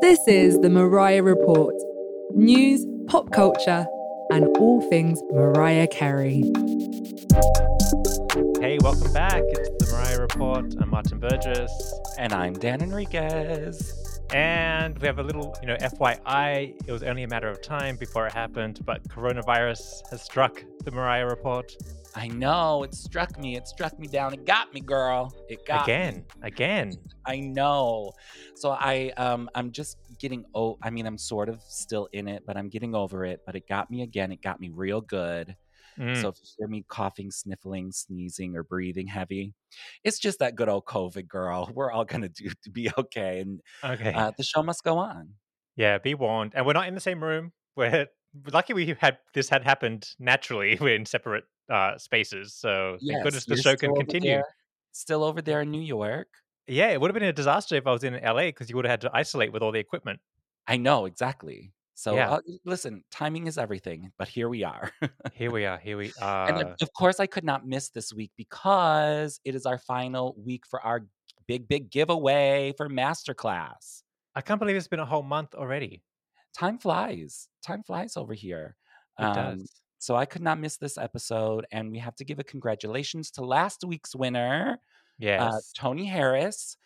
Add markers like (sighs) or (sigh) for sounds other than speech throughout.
This is the Mariah Report news, pop culture, and all things Mariah Carey. Hey, welcome back. It's the Mariah Report. I'm Martin Burgess. And I'm Dan Enriquez. And we have a little, you know, FYI. It was only a matter of time before it happened, but coronavirus has struck the Mariah Report. I know it struck me. It struck me down. It got me, girl. It got again, me. again. I know. So I um I'm just getting oh I mean I'm sort of still in it, but I'm getting over it. But it got me again. It got me real good. Mm. So if you hear me coughing, sniffling, sneezing, or breathing heavy, it's just that good old COVID, girl. (laughs) We're all gonna do to be okay, and okay. uh, the show must go on. yeah, be warned. And we're not in the same room. We're lucky we had this had happened naturally. We're (laughs) in separate uh, spaces, so thank Yes, goodness the show can continue. there- Still over there in New York. Yeah, it would have been a disaster if I was in LA because you would have had to isolate with all the equipment. I know exactly. So Yeah. uh, listen, timing is everything. But here we are. Here we are. Here we (laughs) And are. of- of course, I could not miss this week because it is our final week for our big, big giveaway for Masterclass. I can't believe it's been a whole month already. Time flies. Time flies over here. It Um, does. So I could not miss this episode. And we have to give a congratulations to last week's winner, Yes. uh, Tony Harris,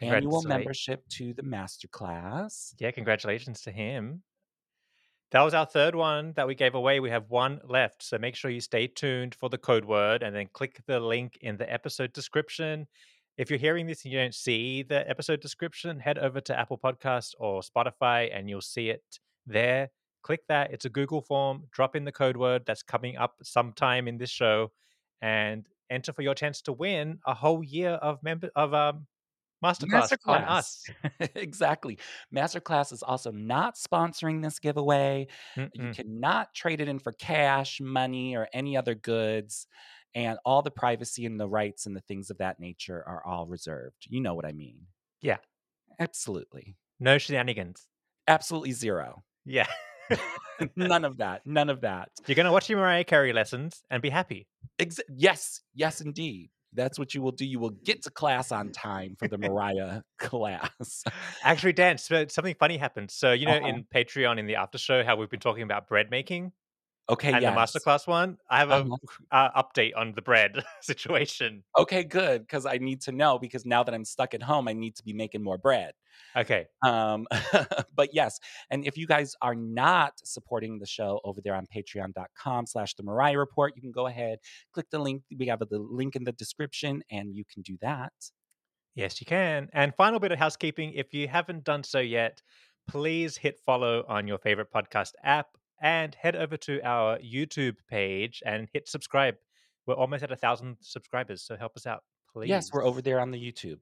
annual membership to the Masterclass. Yeah, congratulations to him. That was our third one that we gave away. We have one left. So make sure you stay tuned for the code word and then click the link in the episode description. If you're hearing this and you don't see the episode description, head over to Apple Podcast or Spotify and you'll see it there. Click that. It's a Google form. Drop in the code word that's coming up sometime in this show and enter for your chance to win a whole year of member of um masterclass, on us. (laughs) exactly. Masterclass is also not sponsoring this giveaway. You Mm-mm. cannot trade it in for cash, money, or any other goods. And all the privacy and the rights and the things of that nature are all reserved. You know what I mean? Yeah. Absolutely. No shenanigans. Absolutely zero. Yeah. (laughs) None of that. None of that. You're going to watch your Mariah Carey lessons and be happy. Ex- yes. Yes, indeed. That's what you will do. You will get to class on time for the (laughs) Mariah class. Actually, Dan, so something funny happened. So, you know, Uh-huh. in Patreon, in the after show, how we've been talking about bread making Okay. and yes. the masterclass one, I have a Uh-huh. (laughs) uh, update on the bread (laughs) situation. Okay, good. Because I need to know because now that I'm stuck at home, I need to be making more bread. Okay. Um, (laughs) but yes, and if you guys are not supporting the show over there on patreon.com slash the Mariah Report, you can go ahead, click the link. We have the link in the description, and you can do that. Yes, you can. And final bit of housekeeping if you haven't done so yet, please hit follow on your favorite podcast app and head over to our YouTube page and hit subscribe. We're almost at a thousand subscribers, so help us out, please. Yes, we're over there on the YouTube.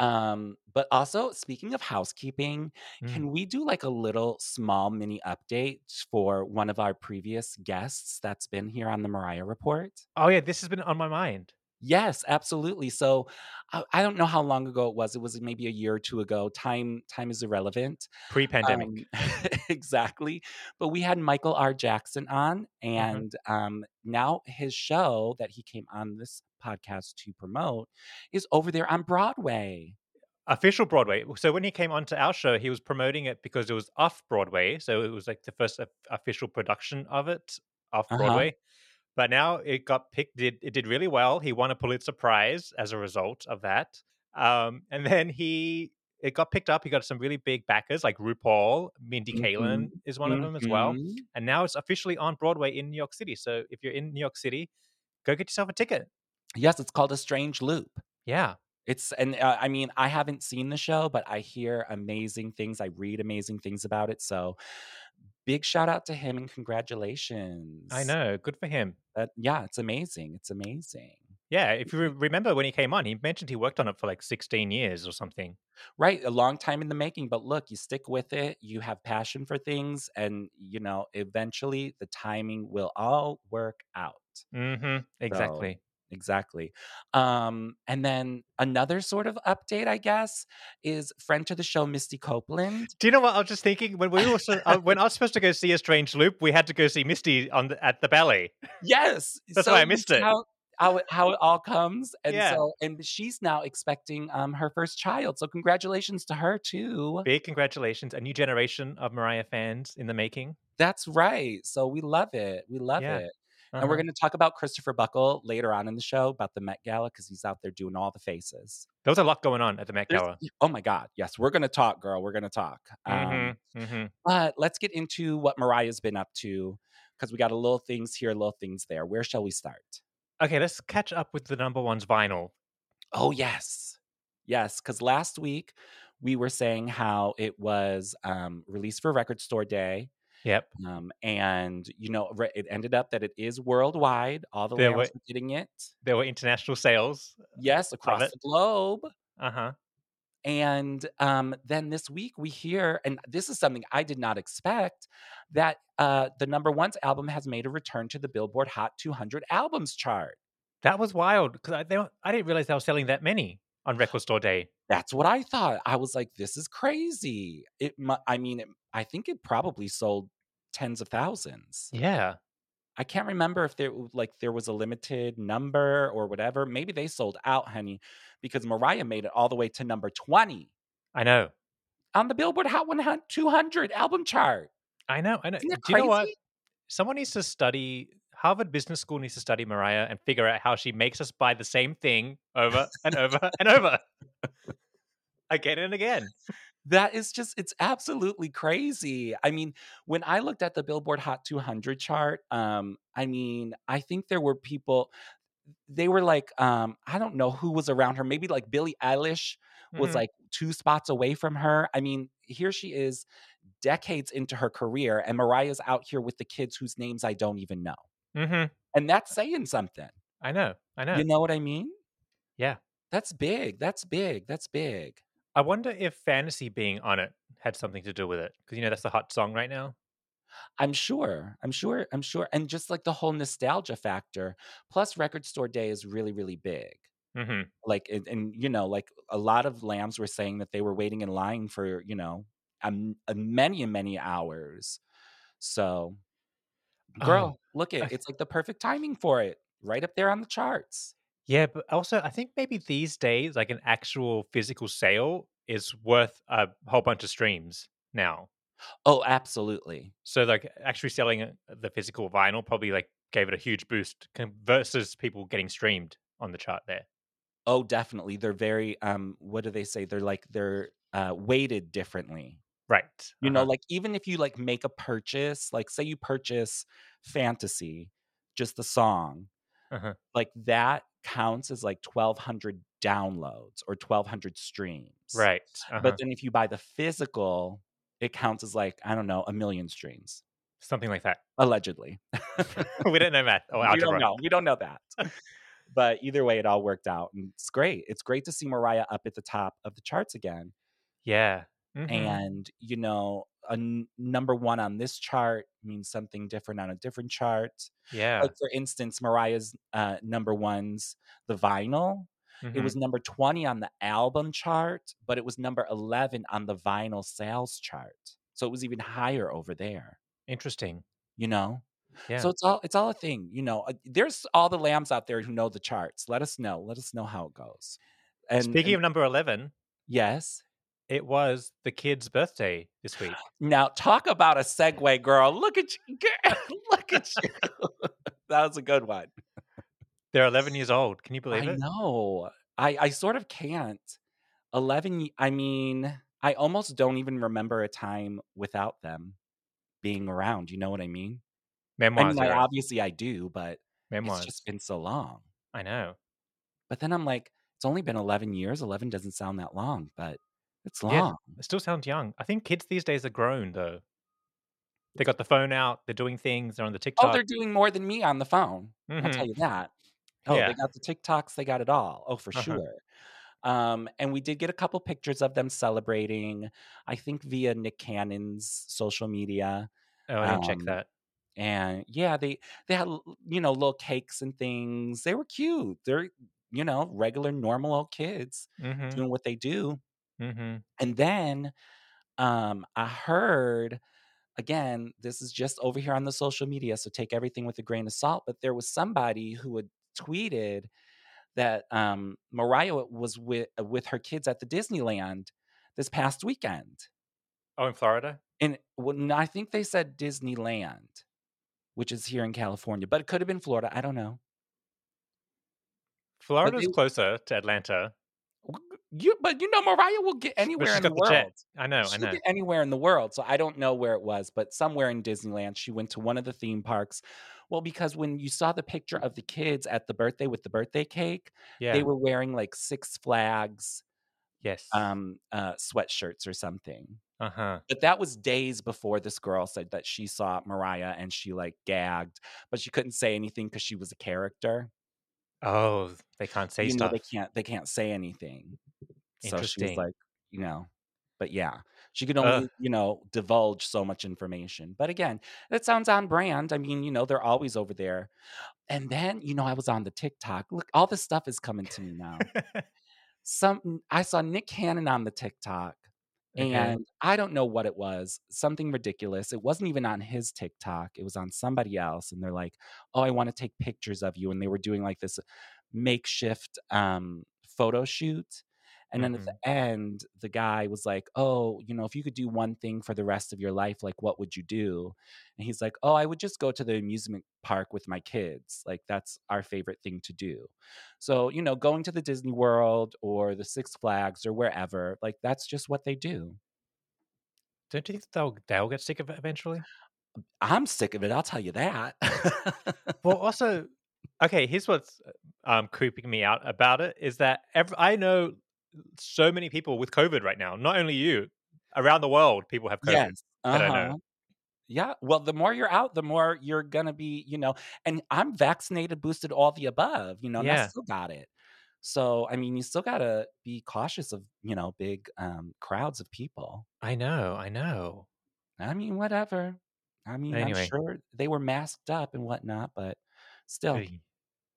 Um, but also, speaking of housekeeping, Mm. can we do like a little small mini update for one of our previous guests that's been here on the Mariah Report? Oh, yeah, this has been on my mind. Yes, absolutely. So I, I don't know how long ago it was. It was maybe a year or two ago. Time time is irrelevant. Pre pandemic. Um, (laughs) exactly. But we had Michael R. Jackson on, Mm-hmm. and um, now his show that he came on this podcast to promote is over there on Broadway. official Broadway. So when he came onto our show, he was promoting it because it was off Broadway. So it was like the first official production of it off Uh-huh. But now it got picked. Did it did really well? He won a Pulitzer Prize as a result of that. Um, and then he it got picked up. He got some really big backers like RuPaul, Mindy Kaling is one of them as well. Mhm. And now it's officially on Broadway in New York City. So if you're in New York City, go get yourself a ticket. Yes, it's called A Strange Loop. Yeah. It's and uh, I mean I haven't seen the show, but I hear amazing things. I read amazing things about it. So big shout out to him and congratulations. I know. Good for him. That yeah, it's amazing. It's amazing. Yeah, if you re- remember when he came on, he mentioned he worked on it for like 16 years or something. Right, a long time in the making, but look, you stick with it, you have passion for things and you know, eventually the timing will all work out. Mm-hmm. Exactly. Exactly. Um, and then another sort of update, I guess, is friend to the show, Misty Copeland. Do you know what I was just thinking? When we were uh, when I was (laughs) supposed to go see a Strange Loop, we had to go see Misty on the, at the ballet. Yes. That's why I missed it. how- how it, how it all comes. And Yeah. so, and she's now expecting um her first child. So congratulations to her too. Big congratulations. A new generation of Mariah fans in the making. That's right. So we love it. We love Yeah. it. And we're Uh-huh. going to talk about Christopher Buckle later on in the show about the Met Gala because he's out there doing all the faces. There was a lot going on at the Met There's- Gala. oh my God. Yes, we're going to talk, girl. We're going to talk. Um, Mm-hmm. Mm-hmm. But let's get into what Mariah's been up to because we got a little things here, little things there. Where shall we start? Okay, let's catch up with the number one's vinyl. Oh, yes. Yes. Because last week we were saying how it was um, released for Record Store Day. Yep. Um, and, you know, it ended up that it is worldwide. All the There were- getting it. There were international sales. Yes, across the globe. Uh huh. And um, then this week we hear, and this is something I did not expect, that uh, the number one's album has made a return to the Billboard Hot 200 albums chart. That was wild because I, they, I didn't realize they were selling that many on Record Store Day. That's what I thought. I was like, this is crazy. It, I mean, it, I think it probably sold tens of thousands. Yeah. I can't remember if there like there was a limited number or whatever. Maybe they sold out, honey, because Mariah made it all the way to number 20 I know. on the Billboard Hot 100 200 album chart. I know. I know. Do you know what? Someone needs to study. Harvard Business School needs to study Mariah and figure out how she makes us buy the same thing over and over and over. (laughs) Again and again. That is just, it's absolutely crazy. I mean, when I looked at the Billboard Hot 200 chart, um, I mean, I think there were people, they were like, um, I don't know who was around her. Maybe like Billie Eilish was Mhm. like two spots away from her. I mean, here she is decades into her career, and Mariah's out here with the kids whose names I don't even know. Mhm. And that's saying something. I know. I know. You know what I mean? Yeah. That's big. That's big. That's big. I wonder if fantasy being on it had something to do with it because you know that's the hot song right now. I'm sure. I'm sure. I'm sure. And just like the whole nostalgia factor. Plus, Record Store Day is really, really big. hmm Like, and, and you know, like a lot of lambs were saying that they were waiting in line for, you know, um, many and many hours. So, girl, look I- at it's like the perfect timing for it, right up there on the charts. Yeah, but also I think maybe these days, like an actual physical sale is worth a whole bunch of streams now. Oh, absolutely. So like actually selling uh, the physical vinyl probably like gave it a huge boost versus people getting streamed on the chart there. Oh, definitely. They're very um what do they say? They're like they're uh weighted differently. Right. You know, uh-huh. like even if you like make a purchase, like say you purchase Fantasy, just the song, Uh-huh. like that counts as like 1200 downloads or 1200 streams. right. uh-huh. But then if you buy the physical, it counts as like, I don't know, a million streams, Something like that. allegedly. (laughs) (laughs) we don't know math or we don't know. We don't know that. (laughs) but either way, it all worked out. And it's great. It's great to see Mariah up at the top of the charts again. Yeah. Mhm. and you know a n- number one on this chart means something different on a different chart yeah. like for instance mariah's uh, number ones the vinyl it Mhm. was number 20 on the album chart but it was number 11 on the vinyl sales chart so it was even higher over there interesting. you know Yeah. so it's all it's all a thing you know Uh, there's all the lambs out there who know the charts let us know let us know how it goes and Speaking and- of number 11, yes it was the kid's birthday this week. (gasps) Now talk about a segue, girl. Look at you, girl. (laughs) Look at you. that was a good one. They're 11 years old. Can you believe I it? know. I I sort of can't. Eleven. I mean, I almost don't even remember a time without them being around. You know what I mean? I Memoirs. mean, I, obviously I do, but Memoirs. it's just been so long. I know. But then I'm like, it's only been eleven years. Eleven doesn't sound that long, but it's long. Yeah, It still sounds young. I think kids these days are grown though. They got the phone out. They're doing things. They're on the TikTok. Oh, they're doing more than me on the phone. I'll Mhm. tell you that. Oh, Yeah. they got the TikToks, they got it all. Oh, for Uh-huh. sure. Um, and we did get a couple pictures of them celebrating, I think via Nick Cannon's social media. Oh, I didn't check um, that. And yeah, they they had you know little cakes and things. They were cute. They're you know regular normal old kids Mm-hmm. doing what they do. Mm-hmm. And then um, I heard again, this is just over here on the social media, so take everything with a grain of salt. But there was somebody who had tweeted that um, Mariah was with with her kids at the Disneyland this past weekend. Oh, in Florida? And well, I think they said Disneyland, which is here in California, but it could have been Florida. I don't know. Florida's they- closer to Atlanta. You, but you know, Mariah will get anywhere in the got the jet. world. I know, She'll know. get anywhere in the world. So I don't know where it was, but somewhere in Disneyland, she went to one of the theme parks. Well, because when you saw the picture of the kids at the birthday with the birthday cake, Yeah. they were wearing like Six Flags yes. um, uh, sweatshirts or something. uh huh. But that was days before this girl said that she saw Mariah and she like gagged, but she couldn't say anything because she was a character. Oh, they can't say you stuff. know, they can't they can't say anything. So she was like, you know, but yeah, she could Ugh. only you know divulge so much information. But again, that sounds on brand. I mean, you know, they're always over there. And then you know, I was on the TikTok. Look, all this stuff is coming to me now. (laughs) Some I saw Nick Cannon on the TikTok. Okay. And I don't know what it was, something ridiculous. It wasn't even on his TikTok, it was on somebody else. And they're like, Oh, I want to take pictures of you. And they were doing like this makeshift um, photo shoot. And then at the end, the guy was like, Oh, you know, if you could do one thing for the rest of your life, like what would you do? And he's like, Oh, I would just go to the amusement park with my kids. Like that's our favorite thing to do. So, you know, going to the Disney World or the Six Flags or wherever, like that's just what they do. Don't you think they'll they'll get sick of it eventually? I'm sick of it, I'll tell you that. Well, (laughs) also, okay. Here's what's um creeping me out about it is that ev- I know so many people with COVID right now. Not only you, around the world, people have COVID. yes. that I know. Uh-huh. Yeah. Well, the more you're out, the more you're gonna be, you know, and I'm vaccinated, boosted, all the above, you know, and I still got it. So I mean, you still gotta be cautious of, you know, big um crowds of people. I know, I know. I mean, whatever. I mean, Anyway. I'm sure they were masked up and whatnot, but still. Ugh.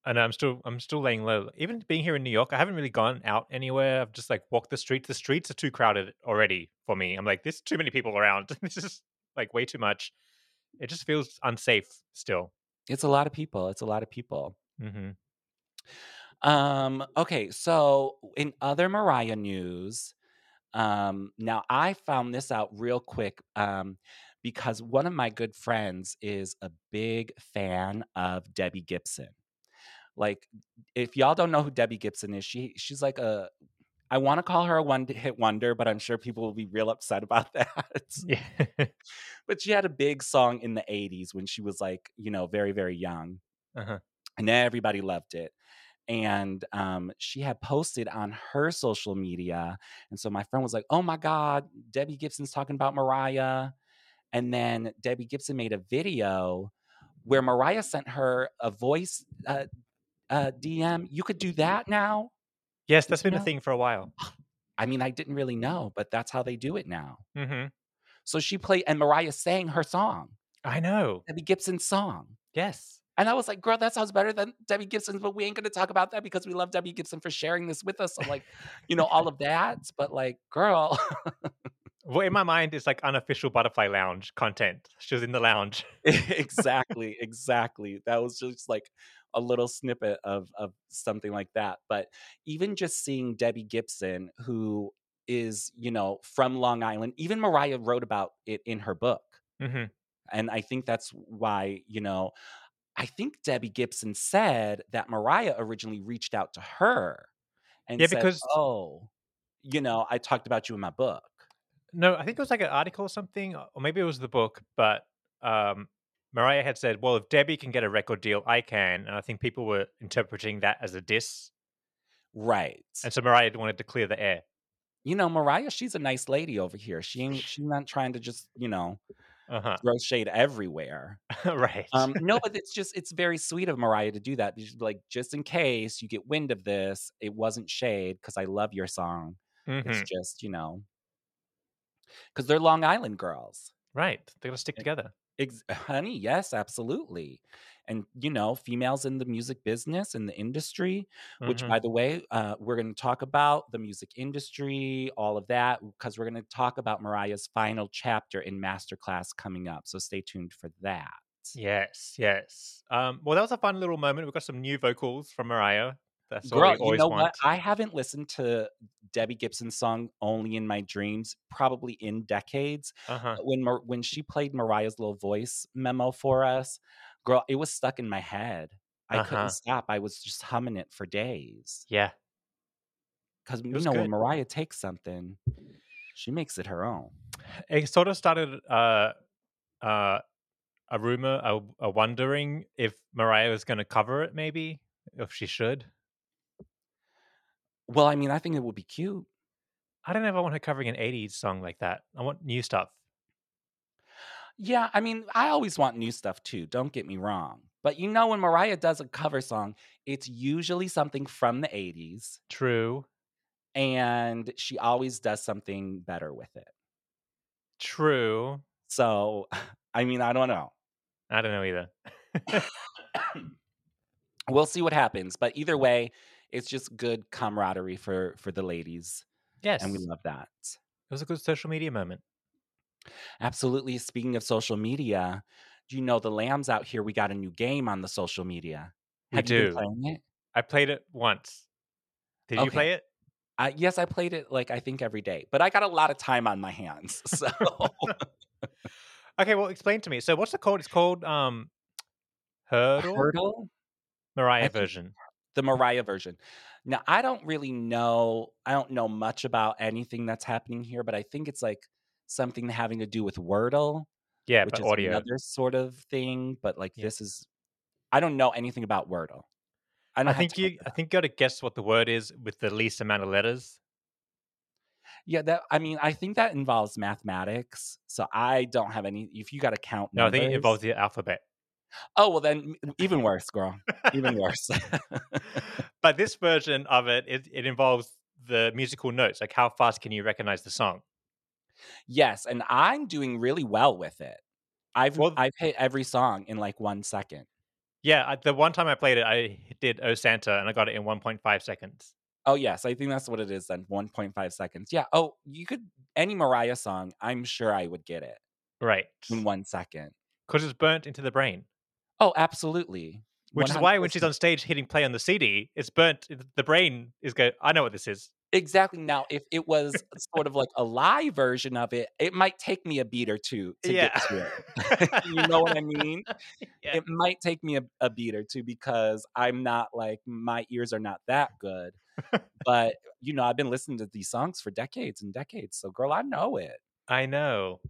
I know I'm still I'm still laying low. Even being here in New York, I haven't really gone out anywhere. I've just like walked the streets. The streets are too crowded already for me. I'm like, there's too many people around. (laughs) this is like way too much. It just feels unsafe still. It's a lot of people. It's a lot of people. Mm-hmm. Um, okay, so in other Mariah news, um, now I found this out real quick um, because one of my good friends is a big fan of Debbie Gibson. Like, if y'all don't know who Debbie Gibson is, she she's like a I want to call her a one hit wonder, but I'm sure people will be real upset (laughs) about that. Yeah. (laughs) but she had a big song in the 80s when she was like, you know, very, very young. Uh-huh. And everybody loved it. And um, she had posted on her social media. And so my friend was like, oh my God, Debbie Gibson's talking about Mariah. And then Debbie Gibson made a video where Mariah sent her a voice uh, uh, DM. You could do that now. yes, that's been a know? thing for a while. I mean, I didn't really know, but that's how they do it now. Mm-hmm. So she played, and Mariah sang her song, I know. Debbie Gibson's song. Yes. And I was like, girl, that sounds better than Debbie Gibson, but we ain't gonna talk about that because we love Debbie Gibson for sharing this with us. So like, you know, all of that. But like, girl, Well, in my mind, it's like unofficial Butterfly Lounge content. She was in the lounge. (laughs) exactly, exactly. That was just like a little snippet of of something like that. But even just seeing Debbie Gibson, who is, you know, from Long Island, even Mariah wrote about it in her book. hmm And I think that's why, you know, I think Debbie Gibson said that Mariah originally reached out to her and Yeah, said, because- "Oh, you know, I talked about you in my book." No, I think it was like an article or something, or maybe it was the book. But um, Mariah had said, "Well, if Debbie can get a record deal, I can." And I think people were interpreting that as a diss, Right. and so Mariah wanted to clear the air. You know, Mariah, she's a nice lady over here. She ain't she's not trying to just, you know, Uh huh. throw shade everywhere. (laughs) right. Um, no, but it's just it's very sweet of Mariah to do that. Like, just in case you get wind of this, it wasn't shade because I love your song. Mhm. It's just, you know, because they're Long Island girls. Right. They got to stick together. Ex- (laughs) honey, yes, absolutely. And you know, females in the music business in the industry, which Mhm. by the way, uh, we're going to talk about the music industry, all of that, because we're going to talk about Mariah's final chapter in Masterclass coming up. So stay tuned for that. Yes, yes. Um, well, that was a fun little moment. We've got some new vocals from Mariah. That's Girl, you know want. what? I haven't listened to Debbie Gibson's song "Only in My Dreams" probably in decades. uh-huh. When Mar- when she played Mariah's little voice memo for us, girl, it was stuck in my head. I Uh-huh. couldn't stop. I was just humming it for days. Yeah. Because you know good. when Mariah takes something, she makes it her own. It sort of started uh, uh, a rumor, a, a wondering if Mariah was going to cover it, maybe if she should. Well, I mean, I think it would be cute. I don't know if I want her covering an '80s song like that. I want new stuff. Yeah, I mean, I always want new stuff too. Don't get me wrong. But you know, when Mariah does a cover song, it's usually something from the 80s, True. and she always does something better with it. True. So, (laughs) I mean, I don't know. I don't know either. (coughs) we'll see what happens. But either way, it's just good camaraderie for for the ladies, yes. and we love that. It was a good social media moment. Absolutely. Speaking of social media, do you know the lambs out here? We got a new game on the social media. We Have you been do. playing it? I played it once. Did you play it? I, yes, I played it like I think every day, but I got a lot of time on my hands. (laughs) So (laughs) Okay, well, explain to me. So, what's the code? It's called um, Heardle, Heardle, Mariah version. The Mariah version. Now, I don't really know. I don't know much about anything that's happening here, but I think it's like something having to do with Wordle, Yeah, which but is audio. another sort of thing. But like Yeah. this is, I don't know anything about Wordle. I, I think you. I think you got to guess what the word is with the least amount of letters. Yeah, that. I mean, I think that involves mathematics. So I don't have any. If you got to count, No, I think it involves the alphabet. Oh well, then (laughs) even worse, girl. Even worse. (laughs) but this version of it, it, it involves the musical notes. Like, how fast can you recognize the song? yes, and I'm doing really well with it. I've Well- I've hit every song in like one second. Yeah, I, the one time I played it, I did "Oh Santa" and I got it in 1.5 seconds. Oh yes, I think that's what it is then. 1.5 seconds. Yeah. Oh, you could any Mariah song, I'm sure I would get it Right, in one second. because it's burnt into the brain. Oh, absolutely. Which is why when she's on stage hitting play on the CD, it's burnt. The brain is go. I know what this is. Exactly. Now, if it was sort of like a live version of it, it might take me a beat or two to Yeah. get to it. (laughs) (laughs) you know what I mean? Yeah. It might take me a, a beat or two because I'm not like my ears are not that good. (laughs) but you know, I've been listening to these songs for decades and decades. So, girl, I know it. I know.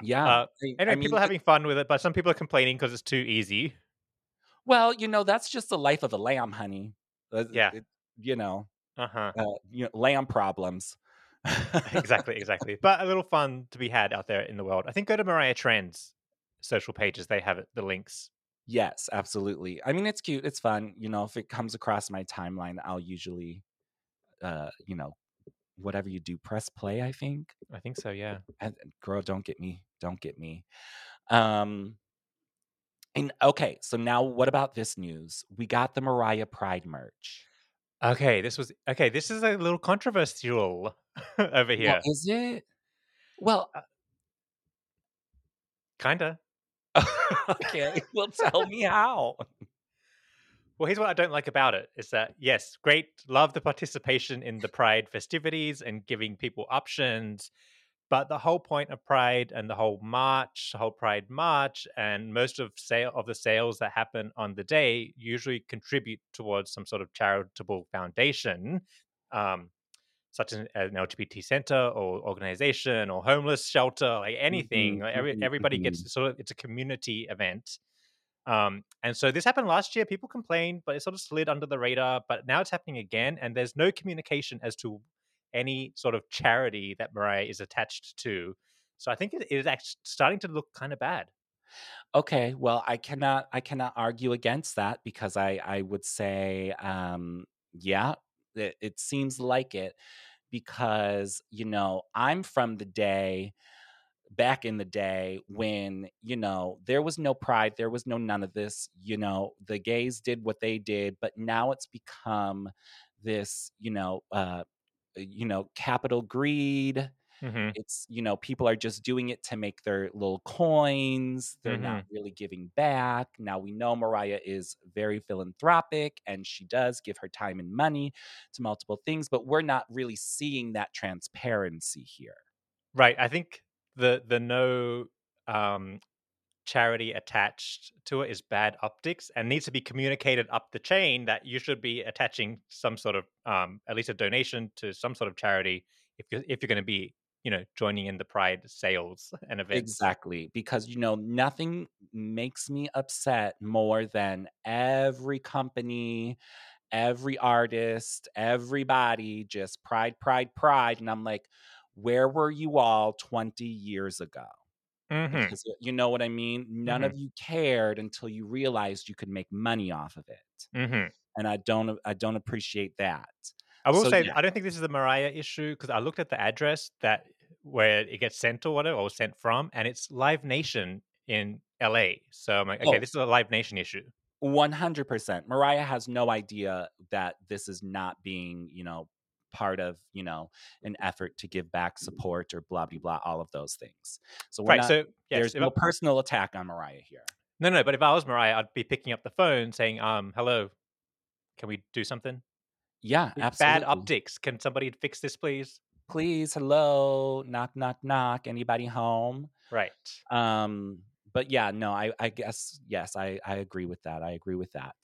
Yeah. Uh, Anyway, I mean, people are having fun with it, but some people are complaining because it's too easy. well, you know, that's just the life of a lamb, honey. Uh, Yeah. it- you know, Uh huh. uh, you know, lamb problems. exactly, exactly. But a little fun to be had out there in the world. I think go to Mariah Trends social pages. They have it, the links. Yes, absolutely. I mean, it's cute. It's fun. You know, if it comes across my timeline, I'll usually, uh, you know, whatever you do, press play. I think. I think so. Yeah. And girl, don't get me. Don't get me. Um. And okay, so now what about this news? We got the Mariah Pride merch. Okay. This was okay. This is a little controversial (laughs) over Well, here. is it? Well, Kinda. (laughs) okay. well, tell me how. Well, here's what I don't like about it is that, yes, great, love the participation in the Pride festivities and giving people options. But the whole point of Pride and the whole march, the whole Pride march, and most of sale of the sales that happen on the day usually contribute towards some sort of charitable foundation, um, such as an LGBT center or organization or homeless shelter, like anything. Mhm, like every, mhm, everybody gets sort of it's a community event. Um, and so this happened last year. People complained, but it sort of slid under the radar. But now it's happening again, and there's no communication as to any sort of charity that Mariah is attached to. So I think it is actually starting to look kind of bad. Okay, well, I cannot I cannot argue against that because I I would say um yeah, it, it seems like it because you know, I'm from the day back in the day when, you know, there was no pride, there was no none of this, you know, the gays did what they did, but now it's become this, you know, uh you know, capital greed hmm It's, you know, people are just doing it to make their little coins. They're Mhm. not really giving back. Now we know Mariah is very philanthropic and she does give her time and money to multiple things, but we're not really seeing that transparency here. Right. I think the the no um, charity attached to it is bad optics and needs to be communicated up the chain that you should be attaching some sort of um, at least a donation to some sort of charity if you're if you're going to be you know joining in the pride sales (laughs) and events. Exactly. Because, you know, nothing makes me upset more than every company, every artist, everybody just pride, pride, pride. And I'm like, where were you all 20 years ago? Mhm. Because you know what I mean? None Mhm. of you cared until you realized you could make money off of it. Mhm. And I don't I don't appreciate that. I will So, say yeah. I don't think this is a Mariah issue because I looked at the address that where it gets sent or whatever or sent from, and it's Live Nation in LA. So I'm like, okay, Oh. this is a Live Nation issue. 100%. Mariah has no idea that this is not being, you know, part of, you know, an effort to give back support or blah, blah, blah, all of those things. So we're Right. not, so yes, there's no I- personal attack on Mariah here. no, no. But if I was Mariah, I'd be picking up the phone saying, um, hello, can we do something? Yeah, Bad optics. Can somebody fix this, please? Please, hello, knock, knock, knock. Anybody home? Right. Um, but yeah, no, I, I guess yes, I, I agree with that. I agree with that.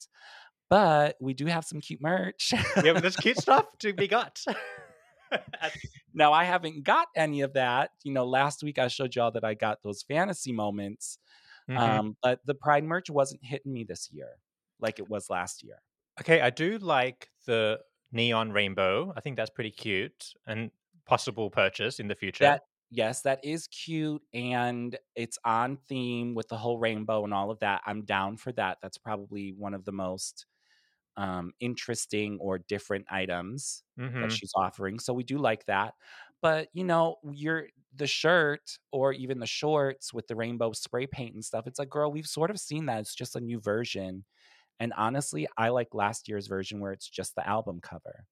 But we do have some cute merch. yeah, there's cute stuff (laughs) to be got. (laughs) Now I haven't got any of that. You know, last week I showed y'all that I got those fantasy moments. Mhm. Um, but the Pride merch wasn't hitting me this year like it was last year. okay, I do like the neon rainbow. I think that's pretty cute and possible purchase in the future. That yes, that is cute and it's on theme with the whole rainbow and all of that. I'm down for that. That's probably one of the most um interesting or different items Mhm. that she's offering. So we do like that. But you know, you're the shirt or even the shorts with the rainbow spray paint and stuff. It's like, girl, we've sort of seen that. It's just a new version. And honestly, I like last year's version where it's just the album cover.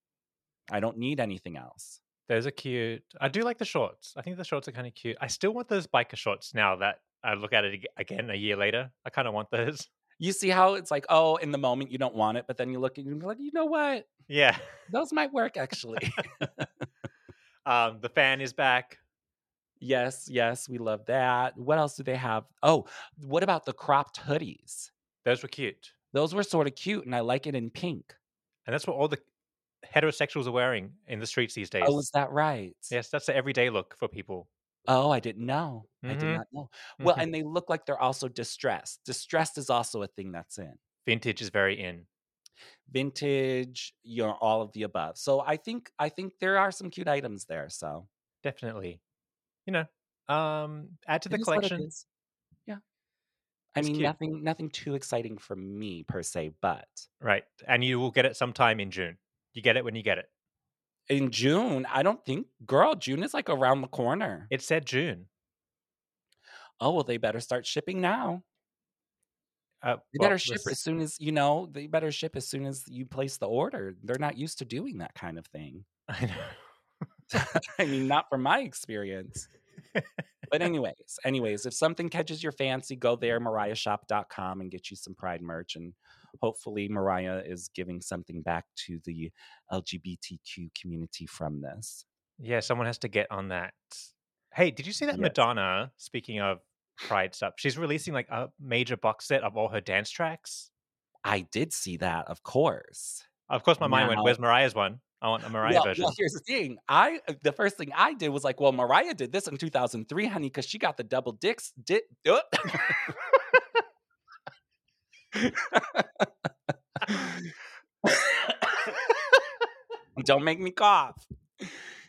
I don't need anything else. Those are cute. I do like the shorts. I think the shorts are kind of cute. I still want those biker shorts now that I look at it again a year later. I kind of want those. You see how it's like, oh, in the moment you don't want it, but then you look and you're like, you know what? Yeah. Those might work actually. (laughs) Um, the fan is back. yes, yes, we love that. What else do they have? Oh, what about the cropped hoodies? Those were cute. Those were sort of cute, and I like it in pink. And that's what all the heterosexuals are wearing in the streets these days. Oh, is that right? yes, that's the everyday look for people. Oh, I didn't know. I did Mhm. not know. Well, Mhm. and they look like they're also distressed. Distressed is also a thing that's in Vintage is very in. vintage. You know, all of the above. So I think I think there are some cute items there. So Definitely. You know, um, add to the It collection. Yeah. I It's mean, cute. nothing nothing too exciting for me per se, but Right. And you will get it sometime in June. You get it when you get it. In June, I don't think, girl, June is like around the corner. It said June. Oh well, they better start shipping now. Uh, They well, better ship this- as soon as you know. They better ship as soon as you place the order. They're not used to doing that kind of thing. (laughs) I know. (laughs) I mean, not from my experience. But anyways, anyways, if something catches your fancy, go there, mariahshop.com and get you some pride merch. And hopefully Mariah is giving something back to the LGBTQ community from this. Yeah, someone has to get on that. Hey, did you see that Yes. Madonna, speaking of Pride stuff, she's releasing like a major box set of all her dance tracks? I did see that, of course. Of course, my mind went, where's Mariah's one? I want a Mariah well, version. well, here's the thing. I uh, the first thing I did was like, well, Mariah did this in 2003, honey, because she got the double dicks. Di- uh (laughs) Don't make me cough.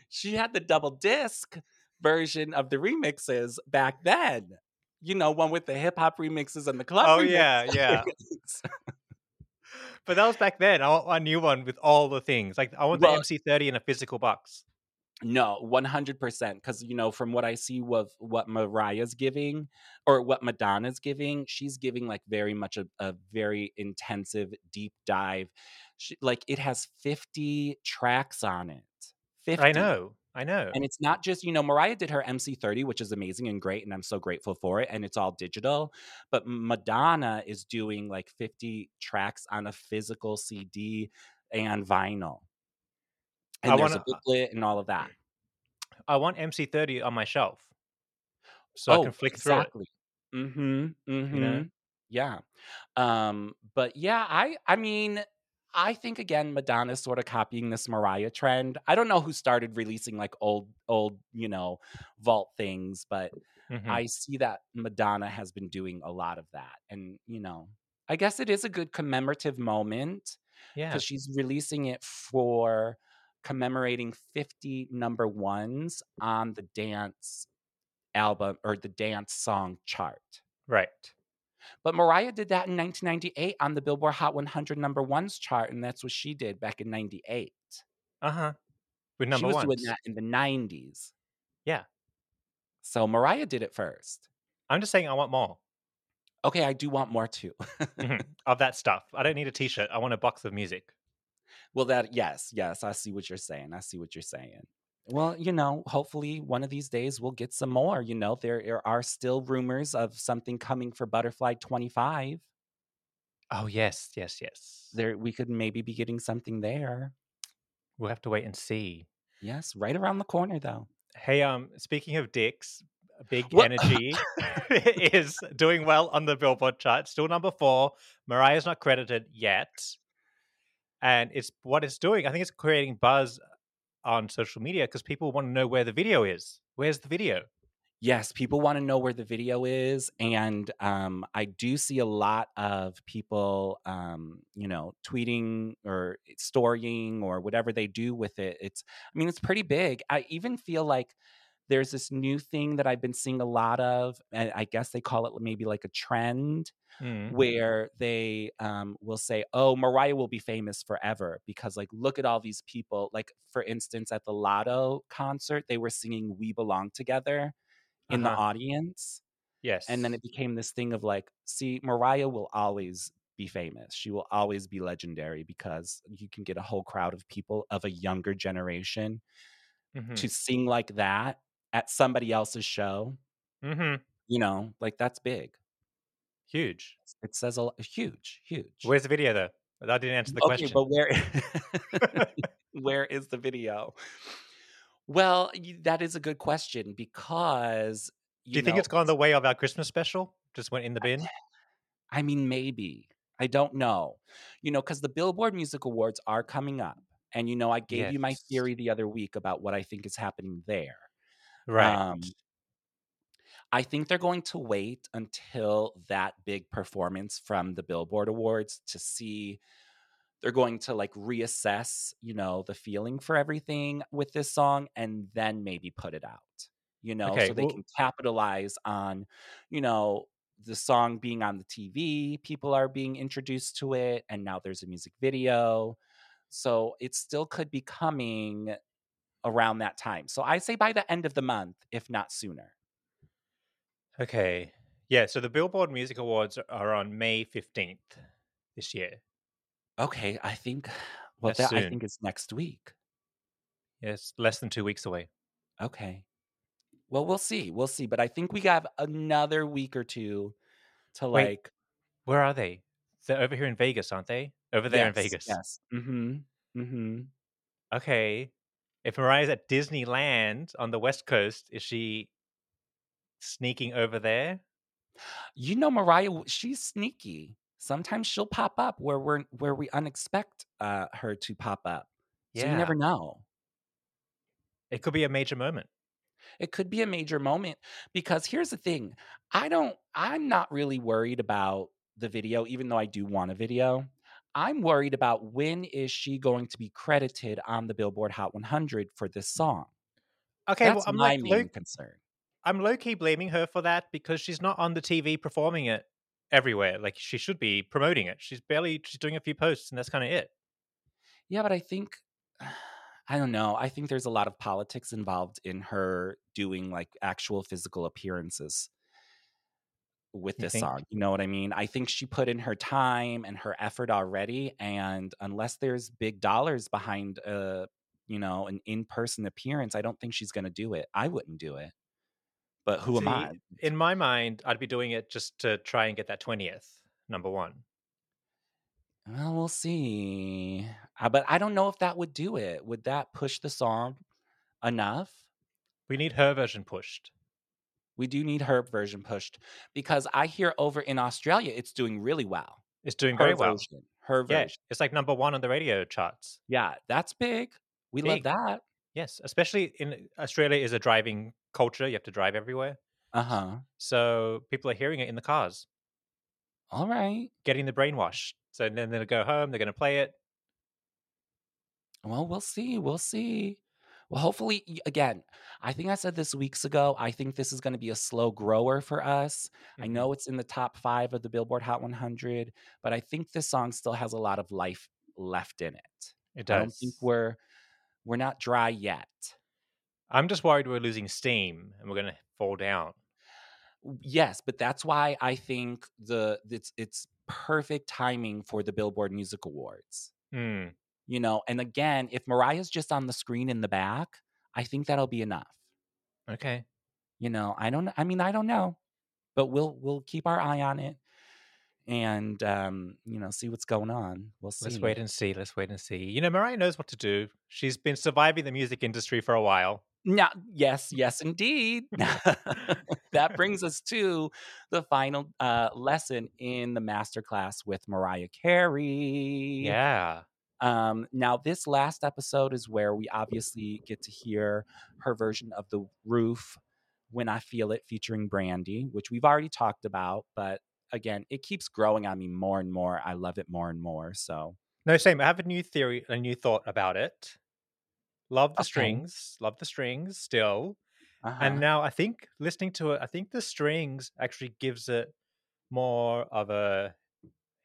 She had the double disc version of the remixes back then. You know, one with the hip hop remixes and the club. Oh, yeah, yeah. (laughs) but that was back then. I want a new one with all the things. Like, I want Well- the MC30 in a physical box. No, one hundred percent. Because you know, from what I see with what Mariah's giving or what Madonna's giving, she's giving like very much a, a very intensive deep dive. She, like it has fifty tracks on it. 50. I know. I know. And it's not just, you know, Mariah did her MC30, which is amazing and great, and I'm so grateful for it. And it's all digital. But Madonna is doing like 50 tracks on a physical CD and vinyl. And I there's wanna- a booklet and all of that. I want MC30 on my shelf so I can flick through it. Oh, exactly. Mm-hmm. Mm-hmm. know? Yeah. Um, but yeah, I I mean, I think again, Madonna's sort of copying this Mariah trend. I don't know who started releasing like old, old, you know, vault things, but Mhm. I see that Madonna has been doing a lot of that. And, you know, I guess it is a good commemorative moment yeah. because she's releasing it for commemorating 50 number ones on the dance album or the dance song chart. Right. But Mariah did that in 1998 on the Billboard Hot 100 number ones chart, and that's what she did back in 98. Uh huh. With number one. she was one. doing that in the 90s. Yeah. So Mariah did it first. I'm just saying I want more Okay, I do want more too. Mhm. (laughs) of that stuff. I don't need a t shirt. I want a box of music. well, that, yes, yes, I see what you're saying. I see what you're saying. Well, you know, hopefully one of these days we'll get some more. You know, there are still rumors of something coming for Butterfly 25. Oh, yes, yes, yes. There, we could maybe be getting something there. We'll have to wait and see. Yes, right around the corner though. Hey, um, speaking of dicks, Big What? Energy (laughs) (laughs) is doing well on the Billboard chart. Still number four. Mariah's not credited yet. And it's what it's doing. I think it's creating buzz on social media because people want to know where the video is. Where's the video? Yes, people want to know where the video is, and um, I do see a lot of people, um, you know, tweeting or storying or whatever they do with it. It's, I mean, it's pretty big. I even feel like there's this new thing that I've been seeing a lot of, and I guess they call it maybe like a trend, Mm. where they um, will say, "Oh, Mariah will be famous forever because, like, look at all these people." Like, for instance, at the Latto concert, they were singing "We Belong Together" in the Uh-huh. audience, Yes. and then it became this thing of like, "See, Mariah will always be famous. She will always be legendary because you can get a whole crowd of people of a younger generation Mhm. to sing like that at somebody else's show. Mhm. You know, like that's big. Huge. It says a lot. Huge, huge." Where's the video though? That didn't answer the okay, question. but where (laughs) (laughs) where is the video? Well, that is a good question because Do you think it's gone the way of our Christmas special? Just went in the bin? (sighs) I mean, maybe I don't know. You know, because the Billboard Music Awards are coming up, and you know, I gave you my theory the other week about what I think is happening there. Right. Um, I think they're going to wait until that big performance from the Billboard Awards to see. They're going to like reassess, you know, the feeling for everything with this song and then maybe put it out, you know, Okay, so they well- can capitalize on, you know, the song being on the TV. People are being introduced to it, and now there's a music video. So it still could be coming around that time. So I say by the end of the month, if not sooner. Okay. Yeah, so the Billboard Music Awards are on May 15th this year. Okay, I think well That's that I think it's next week. Yes, less than two weeks away. Okay. Well, we'll see. We'll see, but I think we have another week or two to Wait, like Where are they? They're over here in Vegas, aren't they? Over there in Vegas. Yes. Mm hmm. Mm hmm. Okay. If Mariah's at Disneyland on the West Coast, is she sneaking over there? You know Mariah she's sneaky. Sometimes she'll pop up where we're where we unexpect uh her to pop up. So you never know. It could be a major moment. It could be a major moment because here's the thing. I don't I'm not really worried about the video even though I do want a video. I'm worried about when is she going to be credited on the Billboard Hot 100 for this song. Okay, That's well, I'm my like main concern. I'm low key blaming her for that because she's not on the TV performing it everywhere. Like she should be promoting it. She's barely she's doing a few posts and that's kind of it. Yeah, but I think (sighs) I don't know. I think there's a lot of politics involved in her doing like actual physical appearances with this song. You know what I mean? I think she put in her time and her effort already and unless there's big dollars behind uh you know, an in person appearance, I don't think she's going to do it. I wouldn't do it. But who am I? In my mind, I'd be doing it just to try and get that 20th, number one. Well, we'll see. Uh, but I don't know if that would do it. Would that push the song enough? We need her version pushed. We do need her version pushed because I hear over in Australia it's doing really well. It's doing Her very well. version. Her Yeah, version. it's like number one on the radio charts. Yeah, that's big. We love that. Yes, especially in Australia is a driving culture. You have to drive everywhere. Uh huh. So people are hearing it in the cars, All right. getting the brainwash. So then they'll go home, they're going to play it. Well, we'll see. We'll see. Well, hopefully, again, I think I said this weeks ago. I think this is going to be a slow grower for us. I Mhm. know it's in the top five of the Billboard Hot 100, but I think this song still has a lot of life left in it. It does. I don't think we're we're not dry yet. I'm just worried we're losing steam and we're going to fall down. Yes, but that's why I think the it's it's perfect timing for the Billboard Music Awards. Hmm. You know, and again, if Mariah's just on the screen in the back, I think that'll be enough. Okay. You know, I don't I mean, I don't know. But we'll we'll keep our eye on it and um, you know, see what's going on. We'll see. Let's wait and see. Let's wait and see. You know, Mariah knows what to do. She's been surviving the music industry for a while. No, yes, yes, indeed. (laughs) that brings (laughs) us to the final uh, lesson in the masterclass with Mariah Carey. Yeah. Um, now, this last episode is where we obviously get to hear her version of the roof when I feel it, featuring Brandy, which we've already talked about. But again, it keeps growing on me more and more. I love it more and more. So, No, same. I have a new theory, a new thought about it. Love the Okay. strings. Love the strings still. uh-huh. And now I think listening to it, I think the strings actually gives it more of a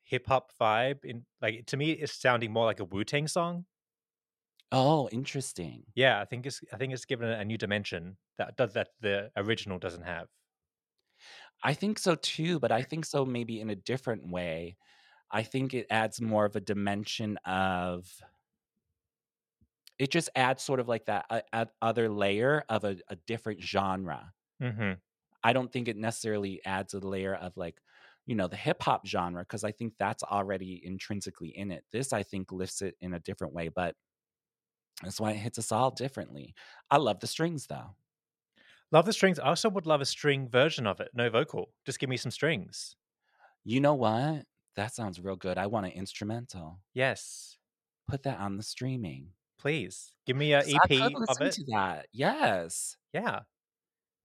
hip hop vibe. In like to me, it's sounding more like a Wu Tang song. oh, interesting. Yeah, I think it's I think it's given a new dimension that does that the original doesn't have. I think so too, but I think so maybe in a different way. I think it adds more of a dimension of it just adds sort of like that uh, other layer of a, a different genre. Mm-hmm. I don't think it necessarily adds a layer of like, you know, the hip hop genre because I think that's already intrinsically in it. This I think lifts it in a different way, but that's why it hits us all differently. I love the strings though. Love the strings. I also would love a string version of it. No vocal. Just give me some strings. You know what? That sounds real good. I want an instrumental. Yes, Put that on the streaming. please give me a 'Cause I EP could of it. to that. Yes. Yeah,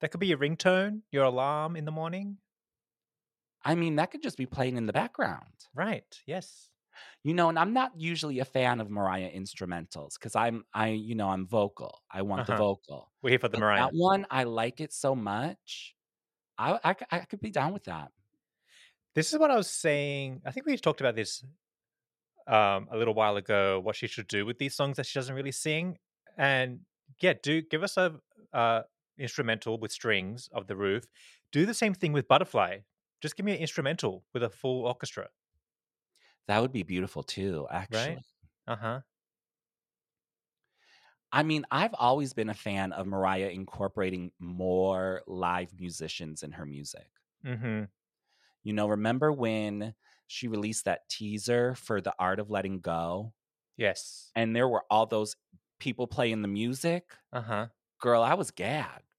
that could be your ringtone, your alarm in the morning. I mean, that could just be playing in the background. Right. Yes. You know, and I'm not usually a fan of Mariah instrumentals because I'm I, you know, I'm vocal. I want the Uh-huh. vocal. We're here for the But Mariah. that one, I like it so much. I, I, I could be down with that. This is what I was saying. I think we talked about this um, a little while ago. What she should do with these songs that she doesn't really sing, and yeah, do give us a uh, instrumental with strings of the roof. Do the same thing with Butterfly. Just give me an instrumental with a full orchestra. That would be beautiful too, actually. Uh huh. I mean, I've always been a fan of Mariah incorporating more live musicians in her music. Mm-hmm. You know, remember when she released that teaser for The Art of Letting Go? Yes. And there were all those people playing the music. Uh huh. Girl, I was gagged.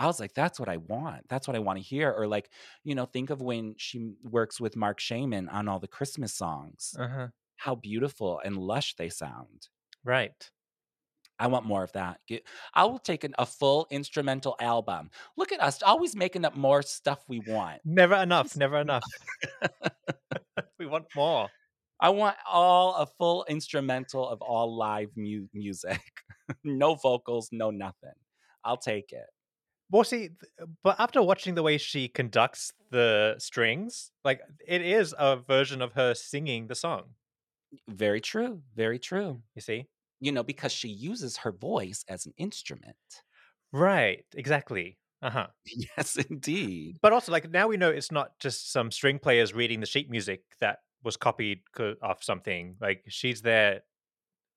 I was like, that's what I want. That's what I want to hear. Or like, you know, think of when she works with Marc Shaiman on all the Christmas songs. Uh huh. How beautiful and lush they sound. Right. I want more of that. I will take an, a full instrumental album. Look at us, always making up more stuff we want. Never enough. Never enough. (laughs) we want more. I want all a full instrumental of all live mu- music. (laughs) no vocals, no nothing. I'll take it. Well, see, but after watching the way she conducts the strings, like it is a version of her singing the song. Very true. Very true. You see? You know, because she uses her voice as an instrument. Right. Exactly. Uh huh. (laughs) Yes, indeed. But also, like now we know it's not just some string players reading the sheet music that was copied co- off something. Like she's there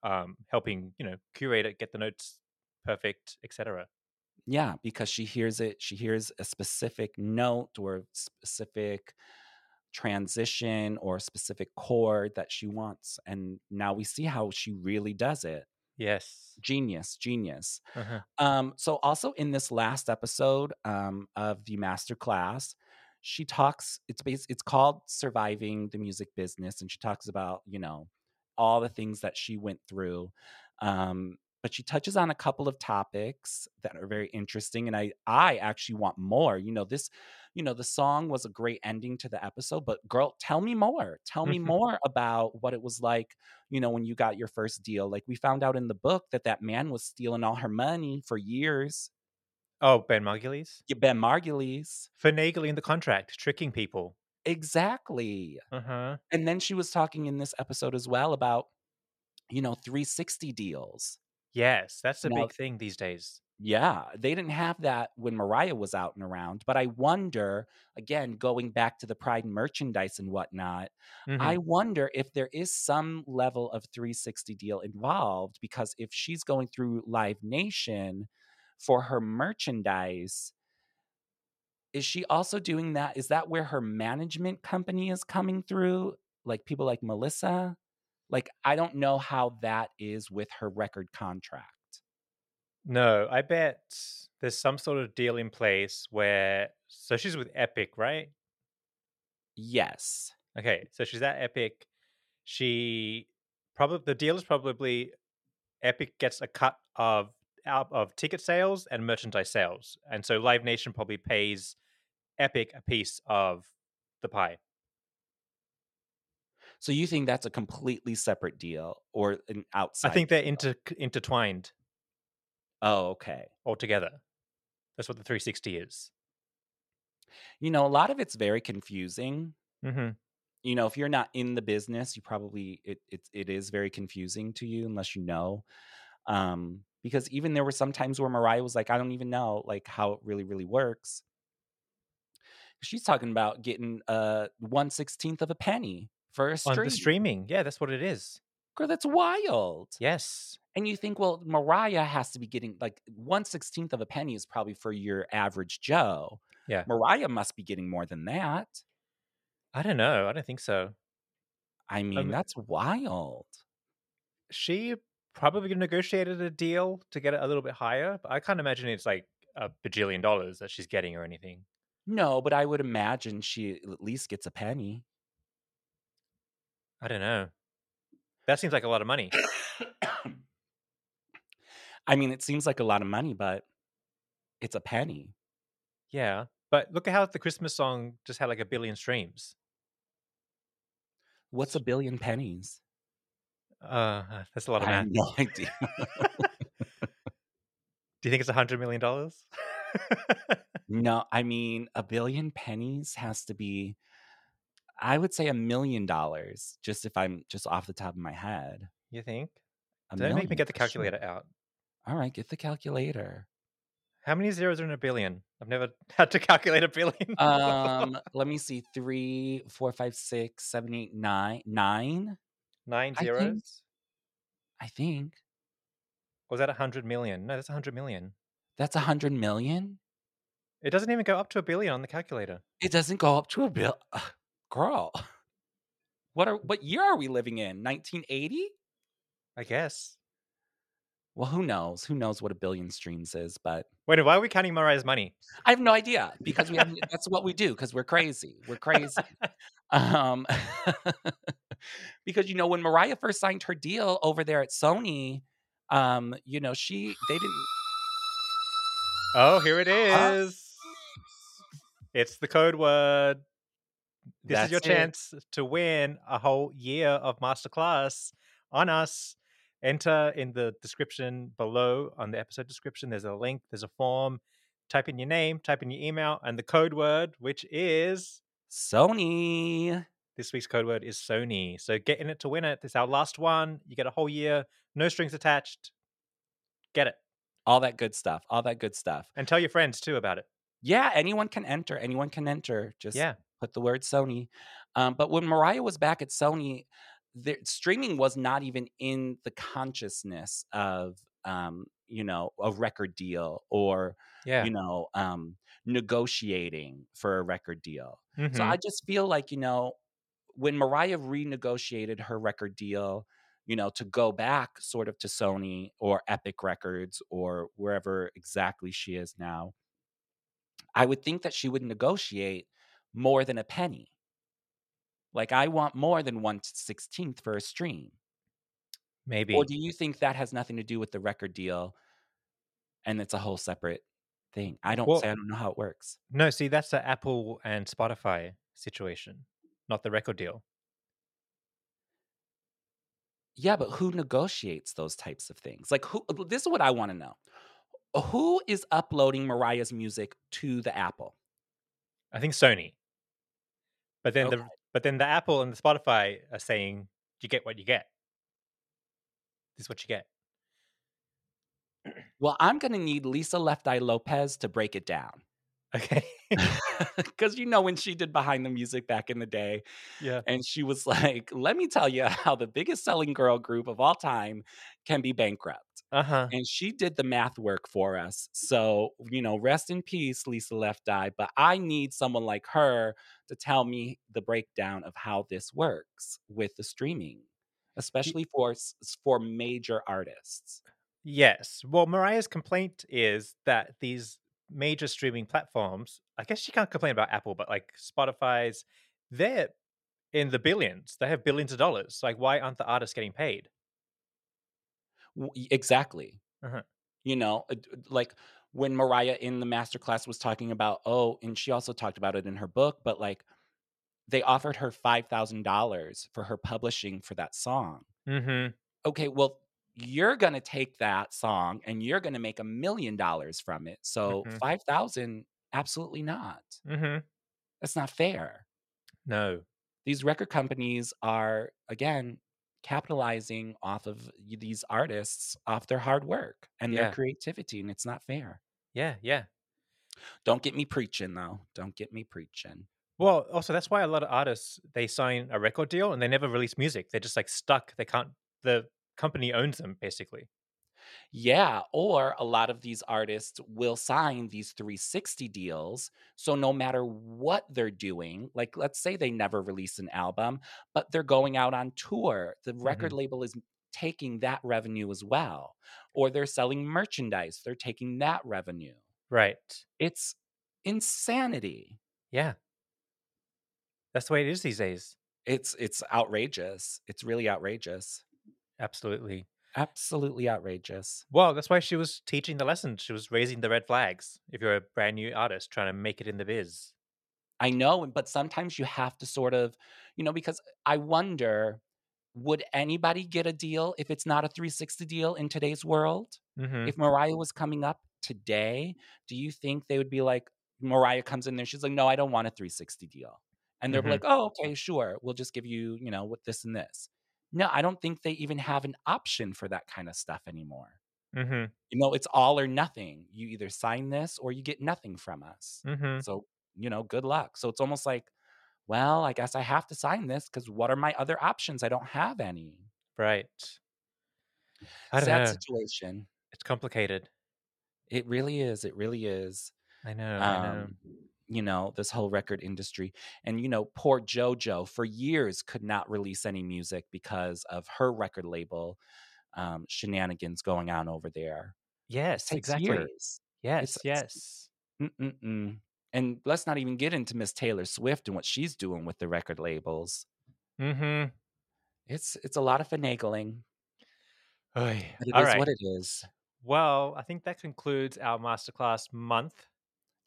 um, helping you know curate it, get the notes perfect, etc. Yeah, because she hears it, she hears a specific note or specific transition or specific chord that she wants. And now we see how she really does it. Yes. Genius, genius. Uh-huh. Um, so also in this last episode um, of the master class, she talks. It's based. It's called "Surviving the Music Business," and she talks about you know all the things that she went through. Um, but she touches on a couple of topics that are very interesting, and I I actually want more. You know this. You know the song was a great ending to the episode, but girl, tell me more. Tell me (laughs) more about what it was like. You know when you got your first deal. Like we found out in the book that that man was stealing all her money for years. Oh, Ben Margulies Yeah, Ben Margulies. finagling the contract, tricking people. Exactly. Uh huh. And then she was talking in this episode as well about, you know, 360 deals. Yes, that's a Now- big thing these days. Yeah, they didn't have that when Mariah was out and around. But I wonder, again, going back to the Pride merchandise and whatnot, Mhm. I wonder if there is some level of 360 deal involved because if she's going through Live Nation for her merchandise, is she also doing that? Is that where her management company is coming through? Like people like Melissa? Like, I don't know how that is with her record contract. No, I bet there's some sort of deal in place where. So she's with Epic, right? Yes. Okay, so she's at Epic. She probably the deal is probably Epic gets a cut of out of ticket sales and merchandise sales, and so Live Nation probably pays Epic a piece of the pie. So you think that's a completely separate deal or an outside? I think they're deal? inter intertwined Oh, okay. altogether. That's what the 360 is. You know, a lot of it's very confusing. Mm-hmm. you know if you're not in the business you probably it it, it is very confusing to you unless you know um because even there were some times where mariah was like i don't even know like how it really really works she's talking about getting uh one sixteenth of a penny for a On the streaming, yeah, that's what it is. Girl, that's wild. Yes, And you think, well, Mariah has to be getting like one sixteenth of a penny is probably for your average Joe. Yeah. Mariah must be getting more than that. I don't know. I don't think so. I mean, Um, that's wild. She probably negotiated a deal to get it a little bit higher, but I can't imagine it's like a bajillion dollars that she's getting or anything. No, but I would imagine she at least gets a penny. I don't know. That seems like a lot of money. I mean, it seems like a lot of money, but it's a penny. Yeah, but look at how the Christmas song just had like a billion streams. What's a billion pennies? Uh, that's a lot of I math. no (laughs) idea. Do you think it's a hundred million dollars? (laughs) no, I mean, a billion pennies has to be, I would say a million dollars, just if I'm just off the top of my head. you think? A Don't make me get the for sure. calculator out. All right, get the calculator. How many zeros are in a billion? I've never (laughs) had to calculate a billion. (laughs) Um, let me see. three, four, five, six, seven, eight, nine, nine, nine. Nine I think- zeros? I think Or was that a hundred million? No, that's a hundred million. that's a hundred million. It doesn't even go up to a billion on the calculator. It doesn't go up to a bill. Girl, what are what year are we living in? 1980? I guess. Well, who knows? Who knows what a billion streams is? But Wait, why are we counting Mariah's money? I have no idea (laughs) because we have, that's what we do because we're crazy. We're crazy. (laughs) Um, (laughs) because you know when Mariah first signed her deal over there at Sony, um, you know she they didn't. Oh, here it is. It's the code word. This is your it. chance to win a whole year of masterclass on us. Enter in the description below on the episode description. There's a link, there's a form. Type in your name, type in your email, and the code word, which is Sony. this week's code word is Sony. So get in it to win it. It's our last one. You get a whole year, no strings attached. Get it. All that good stuff. All that good stuff. And tell your friends too about it. Yeah, anyone can enter. Anyone can enter. Just Yeah. Put the word Sony. Um, but when Mariah was back at Sony, there, streaming was not even in the consciousness of um, you know a record deal or Yeah. you know um, negotiating for a record deal. So Mhm. I just feel like you know when Mariah renegotiated her record deal, you know, to go back sort of to Sony or Epic Records or wherever exactly she is now, I would think that she would negotiate more than a penny. Like I want more than one sixteenth for a stream. Maybe. Or do you think that has nothing to do with the record deal and it's a whole separate thing? I don't Well- say I don't know how it works. No, see, that's the Apple and Spotify situation, not the record deal. Yeah, but who negotiates those types of things? Like who uh, this is what I want to know. Who is uploading Mariah's music to the Apple? I think Sony. But then Okay. the but then the Apple and the Spotify are saying you get what you get. This is what you get. Well, I'm going to need Lisa Left Eye Lopez to break it down. Okay. (laughs) (laughs) Because you know, when she did Behind the Music back in the day, yeah. and she was (laughs) like, let me tell you how the biggest selling girl group of all time can be bankrupt. Uh-huh. And she did the math work for us. So, you know, rest in peace, Lisa Left Eye. But I need someone like her to tell me the breakdown of how this works with the streaming, especially for for major artists. Yes. Well, Mariah's complaint is that these major streaming platforms, I guess you can't complain about Apple, but like Spotify's, they're in the billions. They have billions of dollars. Like, why aren't the artists getting paid? Exactly. Uh-huh. You know, like when Mariah in the masterclass was talking about, oh, and she also talked about it in her book, but like they offered her $5,000 for her publishing for that song. Mm-hmm. Okay, well, you're going to take that song and you're going to make a million dollars from it. So Mhm. 5,000 absolutely not. Mm-hmm. That's not fair. No. These record companies are again capitalizing off of these artists off their hard work and Yeah. their creativity and it's not fair. Yeah, yeah. Don't get me preaching though. Don't get me preaching. Well, also that's why a lot of artists they sign a record deal and they never release music. They're just like stuck. They can't the company owns them basically. Yeah, or a lot of these artists will sign these 360 deals. So no matter what they're doing, like let's say they never release an album, but they're going out on tour, the record mm-hmm. label is taking that revenue as well. Or they're selling merchandise, they're taking that revenue. Right. It's insanity. Yeah. That's the way it is these days. It's it's outrageous. It's really outrageous. Absolutely. Absolutely outrageous. Well, that's why she was teaching the lesson. She was raising the red flags. If you're a brand new artist trying to make it in the biz. I know, but sometimes you have to sort of, you know, because I wonder would anybody get a deal if it's not a 360 deal in today's world? Mm-hmm. If Mariah was coming up today, do you think they would be like, Mariah comes in there, she's like, no, I don't want a 360 deal. And they're Mhm. like, oh, okay, sure. We'll just give you, you know, with this and this. No, I don't think they even have an option for that kind of stuff anymore. Mm-hmm. You know, it's all or nothing. You either sign this or you get nothing from us. Mm-hmm. So, you know, good luck. So it's almost like, well, I guess I have to sign this because what are my other options? I don't have any. Right. I don't Sad know. situation. It's complicated. It really is. It really is. I know. I know. You know, this whole record industry. And, you know, poor JoJo for years could not release any music because of her record label um, shenanigans going on over there. Yes, exactly. years. Yes, It's- yes. Mm-mm-mm. And let's not even get into Miss Taylor Swift and what she's doing with the record labels. Mm-hmm. It's it's a lot of finagling, Oy. but it is All right. what it is. Well, I think that concludes our masterclass month.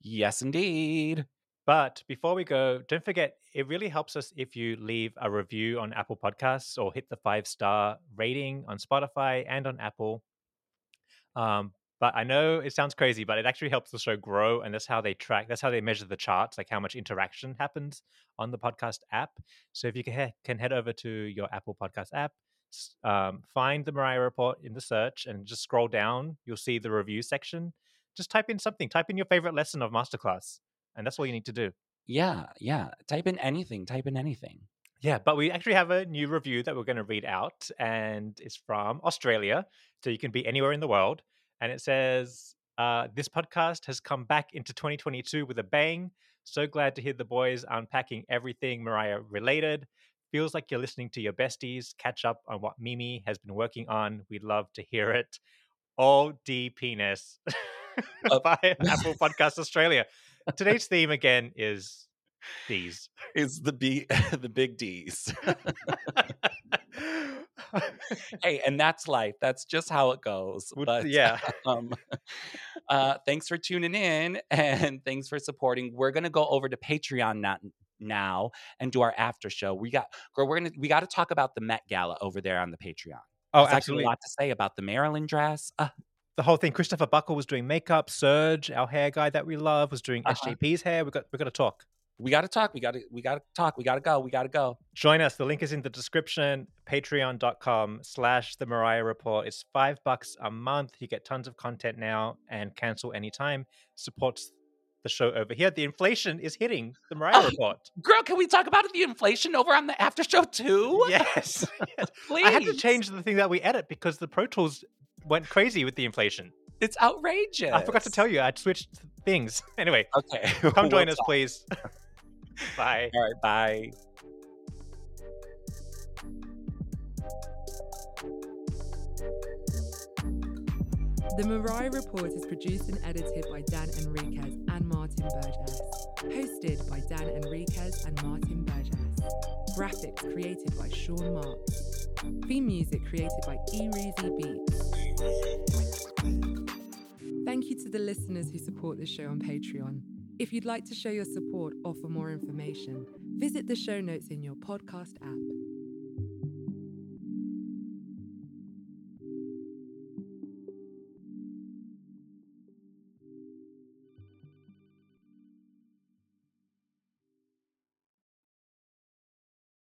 Yes, indeed. But before we go, don't forget it really helps us if you leave a review on Apple Podcasts or hit the five star rating on Spotify and on Apple. Um, but I know it sounds crazy, but it actually helps the show grow, and that's how they track. That's how they measure the charts, like how much interaction happens on the podcast app. So if you can, can head over to your Apple Podcast app, um, find the Mariah Report in the search, and just scroll down. You'll see the review section. Just type in something. Type in your favorite lesson of masterclass, and that's all you need to do. Yeah, yeah. Type in anything. Type in anything. Yeah, but we actually have a new review that we're going to read out, and it's from Australia. So you can be anywhere in the world. And it says, uh, This podcast has come back into 2022 with a bang. So glad to hear the boys unpacking everything Mariah related. Feels like you're listening to your besties catch up on what Mimi has been working on. We'd love to hear it. All D penis (laughs) (laughs) Uh, by (laughs) Apple Podcast Australia. Today's theme again is D's. Is the B (laughs) the big D's. hey, and that's life. That's just how it goes. But yeah. um, uh, thanks for tuning in and thanks for supporting. We're gonna go over to Patreon not now and do our after show. We got girl, we're gonna we got to talk about the Met Gala over there on the Patreon. Oh, 'Cause I got absolutely. a lot to say about the Marilyn dress. Uh, the whole thing. Kristofer Buckle was doing makeup. Serge, our hair guy that we love, was doing Uh-huh. SJP's hair. We got we got to talk. we got to talk. We got to we got to talk. We got to go. We got to go. Join us. The link is in the description. Patreon.com slash the Mariah Report. It's five bucks a month. You get tons of content now and cancel anytime. Supports the show over here. The inflation is hitting the Mariah Oh, Report. Girl, can we talk about the inflation over on the after show too? (laughs) Yes. yes. Please. I had to change the thing that we edit because the Pro Tools went crazy with the inflation. It's outrageous. I forgot to tell you. I switched things. (laughs) Anyway, Okay. (laughs) come join We'll us, please. (laughs) Bye. All right. Bye. The Mariah Report is produced and edited by Dan Enriquez and Martin Burgess. Hosted by Dan Enriquez and Martin Burgess. Graphics created by Sean Marks. Theme music created by Ereezy Beatz. Thank you to the listeners who support this show on Patreon. If you'd like to show your support or for more information, visit the show notes in your podcast app.